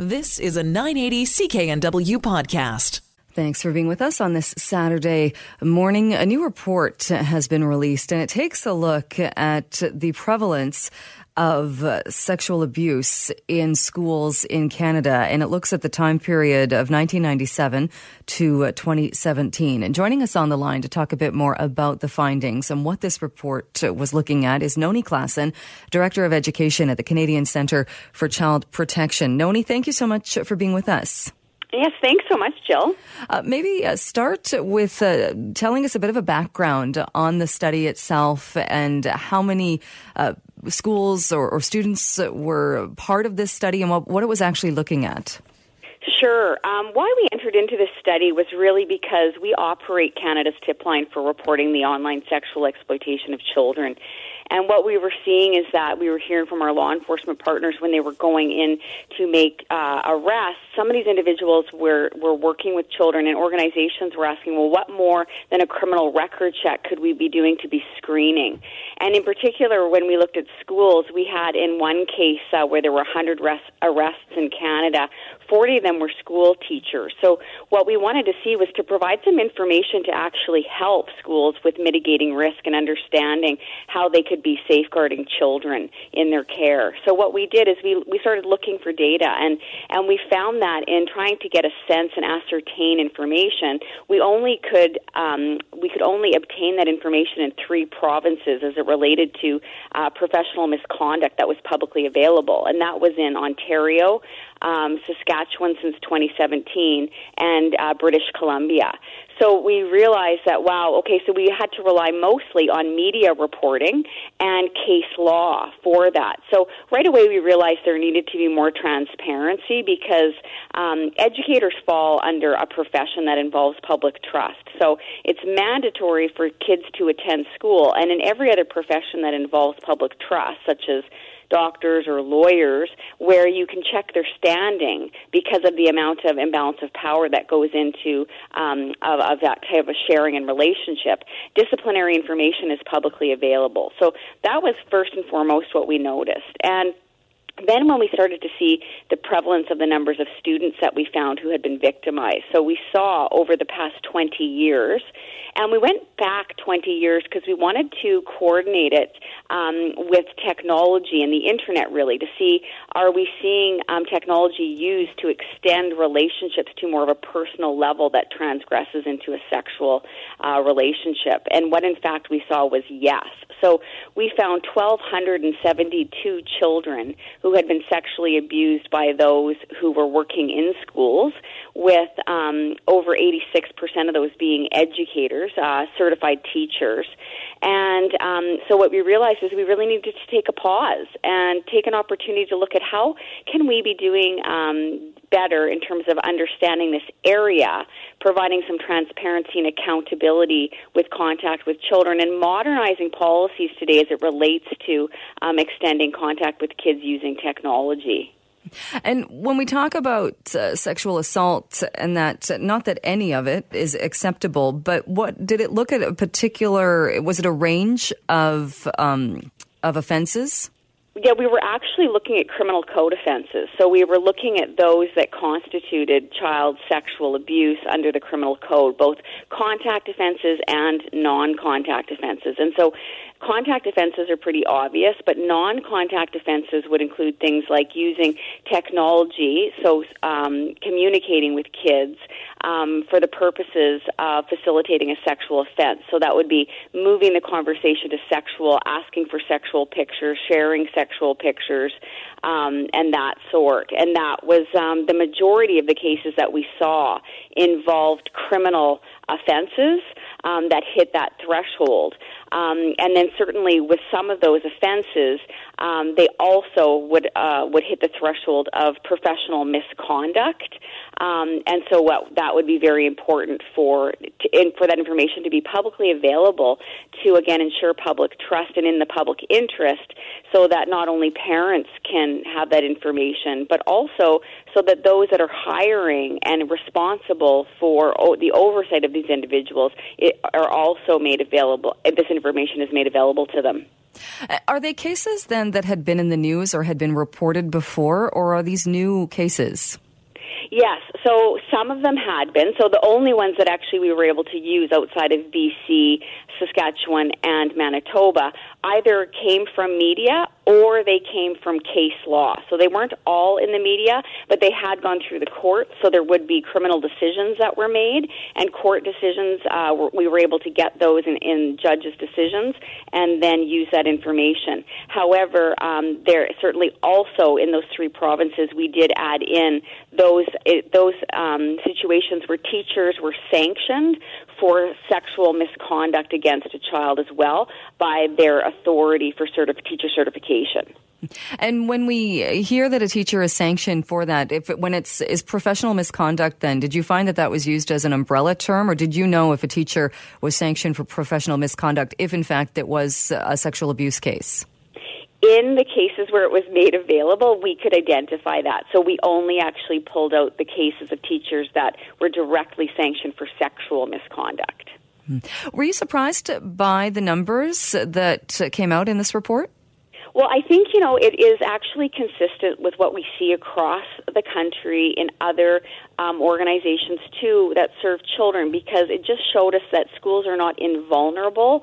This is a 980 CKNW podcast. Thanks for being with us on this Saturday morning. A new report has been released and it takes a look at the prevalence of sexual abuse in schools in Canada, and it looks at the time period of 1997 to 2017. And joining us on the line to talk a bit more about the findings and what this report was looking at is Noni Classen, Director of Education at the Canadian Centre for Child Protection. Noni, thank you so much for being with us. Yes, thanks so much, Jill. Uh, maybe uh, start with uh, telling us a bit of a background on the study itself and how many uh, schools or, or, students were part of this study and what, what it was actually looking at. Sure. Um, why we entered into this study was really because we operate Canada's tip line for reporting the online sexual exploitation of children. And what we were seeing is that we were hearing from our law enforcement partners when they were going in to make uh, arrests. Some of these individuals were were working with children, and organizations were asking, "Well, what more than a criminal record check could we be doing to be screening?" And in particular, when we looked at schools, we had in one case uh, where there were 100 arrests in Canada, 40 of them were school teachers. So what we wanted to see was to provide some information to actually help schools with mitigating risk and understanding how they could be safeguarding children in their care. So what we did is we we started looking for data and and we found that in trying to get a sense and ascertain information, we only could um, we could only obtain that information in three provinces as it related to uh, professional misconduct that was publicly available, and that was in Ontario, um, Saskatchewan since 2017, and uh, British Columbia. So we realized that, wow, okay, so we had to rely mostly on media reporting and case law for that. So right away we realized there needed to be more transparency because um, educators fall under a profession that involves public trust. So it's mandatory for kids to attend school, and in every other profession that involves public trust, such as doctors or lawyers where you can check their standing because of the amount of imbalance of power that goes into um, of, of that type of sharing and relationship. Disciplinary information is publicly available. So that was first and foremost what we noticed. And then when we started to see the prevalence of the numbers of students that we found who had been victimized. So we saw over the past 20 years and we went back 20 years because we wanted to coordinate it um, with technology and the internet, really, to see are we seeing um, technology used to extend relationships to more of a personal level that transgresses into a sexual uh, relationship. And what, in fact, we saw was yes. So we found 1,272 children who had been sexually abused by those who were working in schools, with um, over 86% of those being educators, uh, certified teachers. And um, so what we realized is we really needed to take a pause and take an opportunity to look at how can we be doing um, better in terms of understanding this area, providing some transparency and accountability with contact with children, and modernizing policies today as it relates to um, extending contact with kids using technology. And when we talk about uh, sexual assault, and that not that any of it is acceptable, but what did it look at a particular? Was it a range of um, of offenses? Yeah, we were actually looking at criminal code offenses. So we were looking at those that constituted child sexual abuse under the criminal code, both contact offenses and non contact offenses. And so Contact offenses are pretty obvious, but non contact offenses would include things like using technology, so um, communicating with kids um, for the purposes of facilitating a sexual offense. So that would be moving the conversation to sexual, asking for sexual pictures, sharing sexual pictures, um, and that sort. And that was um, the majority of the cases that we saw involved criminal offenses um, that hit that threshold. Um, and then certainly with some of those offenses, um, they also would uh, would hit the threshold of professional misconduct. Um, and so what, that would be very important for to, in, for that information to be publicly available to again ensure public trust and in the public interest, so that not only parents can have that information, but also so that those that are hiring and responsible for the oversight of these individuals are also made available. This information is made available to them. Uh, are they cases then that had been in the news or had been reported before, or are these new cases? Yes, so some of them had been. So the only ones that actually we were able to use outside of BC, Saskatchewan, and Manitoba either came from media or they came from case law. So they weren't all in the media, but they had gone through the court, So there would be criminal decisions that were made, and court decisions. Uh, we were able to get those in, in judges' decisions, and then use that information. However, um, there certainly also in those three provinces we did add in those it, those um, situations where teachers were sanctioned for sexual misconduct against a child as well by their authority for certif- teacher certification. And when we hear that a teacher is sanctioned for that, if it, when it's is professional misconduct, then did you find that that was used as an umbrella term, or did you know if a teacher was sanctioned for professional misconduct, if in fact it was a sexual abuse case? In the cases where it was made available, we could identify that. So we only actually pulled out the cases of teachers that were directly sanctioned for sexual misconduct. Hmm. Were you surprised by the numbers that came out in this report? Well, I think, you know, it is actually consistent with what we see across the country in other um, organizations, too, that serve children because it just showed us that schools are not invulnerable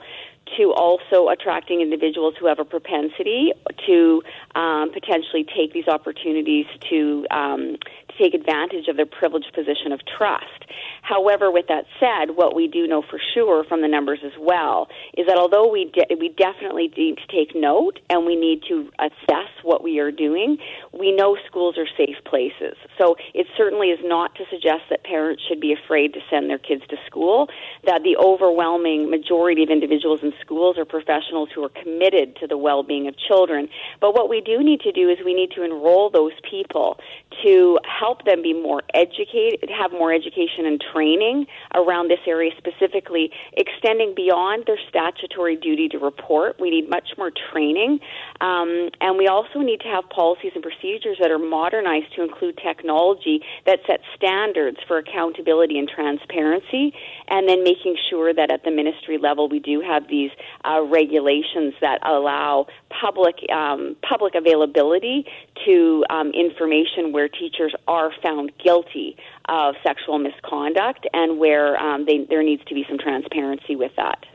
to also attracting individuals who have a propensity to um, potentially take these opportunities to um, take advantage of their privileged position of trust. However, with that said, what we do know for sure from the numbers as well is that although we de- we definitely need to take note and we need to assess what we are doing, we know schools are safe places. So it certainly is not to suggest that parents should be afraid to send their kids to school. That the overwhelming majority of individuals in schools are professionals who are committed to the well-being of children. But what we do need to do is we need to enroll those people to help them be more educated, have more education and training around this area specifically, extending beyond their statutory duty to report. We need much more training. Um, and we also need to have policies and procedures that are modernized to include technology that sets standards for accountability and transparency, and then making sure that at the ministry level we do have these uh, regulations that allow public um, public availability to um, information where teachers are found guilty of sexual misconduct and where um, they, there needs to be some transparency with that.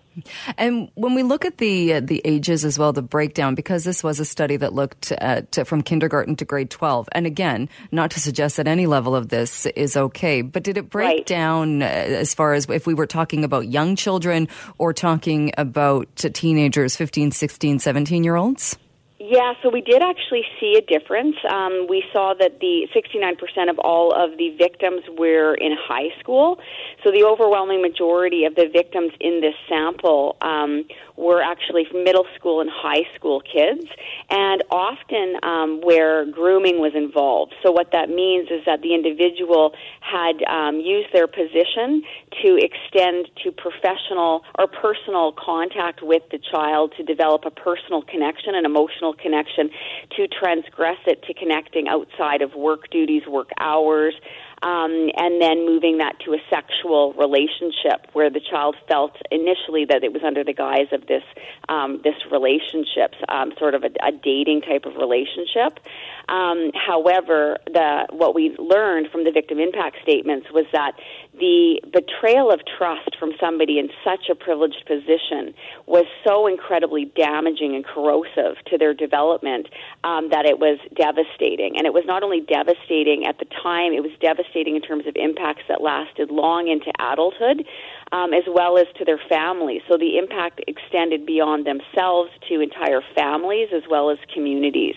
And when we look at the uh, the ages as well, the breakdown, because this was a study that looked at from kindergarten to grade twelve, and again, not to suggest that any level of this is okay, but did it break right. down uh, as far as if we were talking about young children or talking about teenagers, 15, 16, 17 year olds? Yeah, so we did actually see a difference. Um, we saw that the 69% of all of the victims were in high school. So the overwhelming majority of the victims in this sample um, were actually middle school and high school kids, and often um, where grooming was involved. So what that means is that the individual had um, used their position to extend to professional or personal contact with the child to develop a personal connection, an emotional connection, to transgress it to connecting outside of work duties, work hours um, and then moving that to a sexual relationship where the child felt initially that it was under the guise of this um, this relationship, um, sort of a, a dating type of relationship. Um, however, the what we learned from the victim impact statements was that the betrayal of trust from somebody in such a privileged position was so incredibly damaging and corrosive to their development um, that it was devastating. And it was not only devastating at the time; it was devastating in terms of impacts that lasted long into adulthood um, as well as to their families. So the impact extended beyond themselves to entire families as well as communities.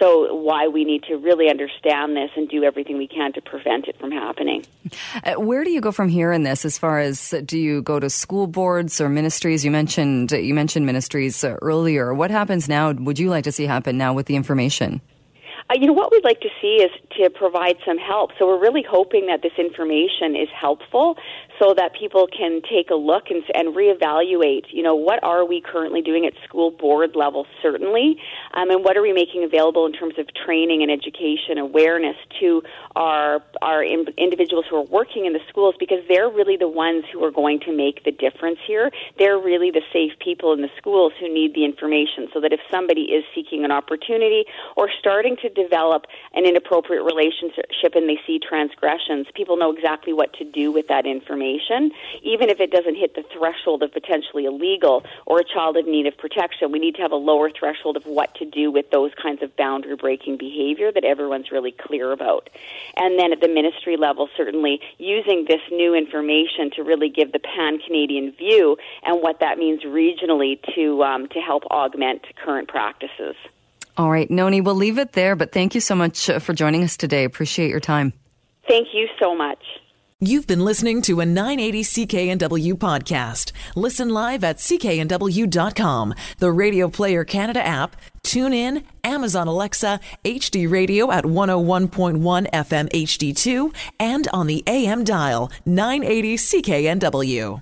So why we need to really understand this and do everything we can to prevent it from happening. Uh, where do you go from here in this? As far as do you go to school boards or ministries? You mentioned you mentioned ministries uh, earlier. What happens now? Would you like to see happen now with the information? Uh, you know, what we'd like to see is to provide some help. So we're really hoping that this information is helpful so that people can take a look and, and reevaluate, you know, what are we currently doing at school board level, certainly, um, and what are we making available in terms of training and education awareness to our our in, individuals who are working in the schools because they're really the ones who are going to make the difference here. They're really the safe people in the schools who need the information so that if somebody is seeking an opportunity or starting to develop an inappropriate relationship and they see transgressions, people know exactly what to do with that information. Even if it doesn't hit the threshold of potentially illegal or a child in need of protection, we need to have a lower threshold of what to do with those kinds of boundary breaking behavior that everyone's really clear about. And then at the ministry level, certainly using this new information to really give the pan Canadian view and what that means regionally to um, to help augment current practices. All right, Noni, we'll leave it there, but thank you so much uh, for joining us today. Appreciate your time. Thank you so much. You've been listening to a 980 CKNW podcast. Listen live at cknw.com, the Radio Player Canada app, tune in, Amazon Alexa, HD Radio at 101.1 FM HD2, and on the AM dial 980 CKNW.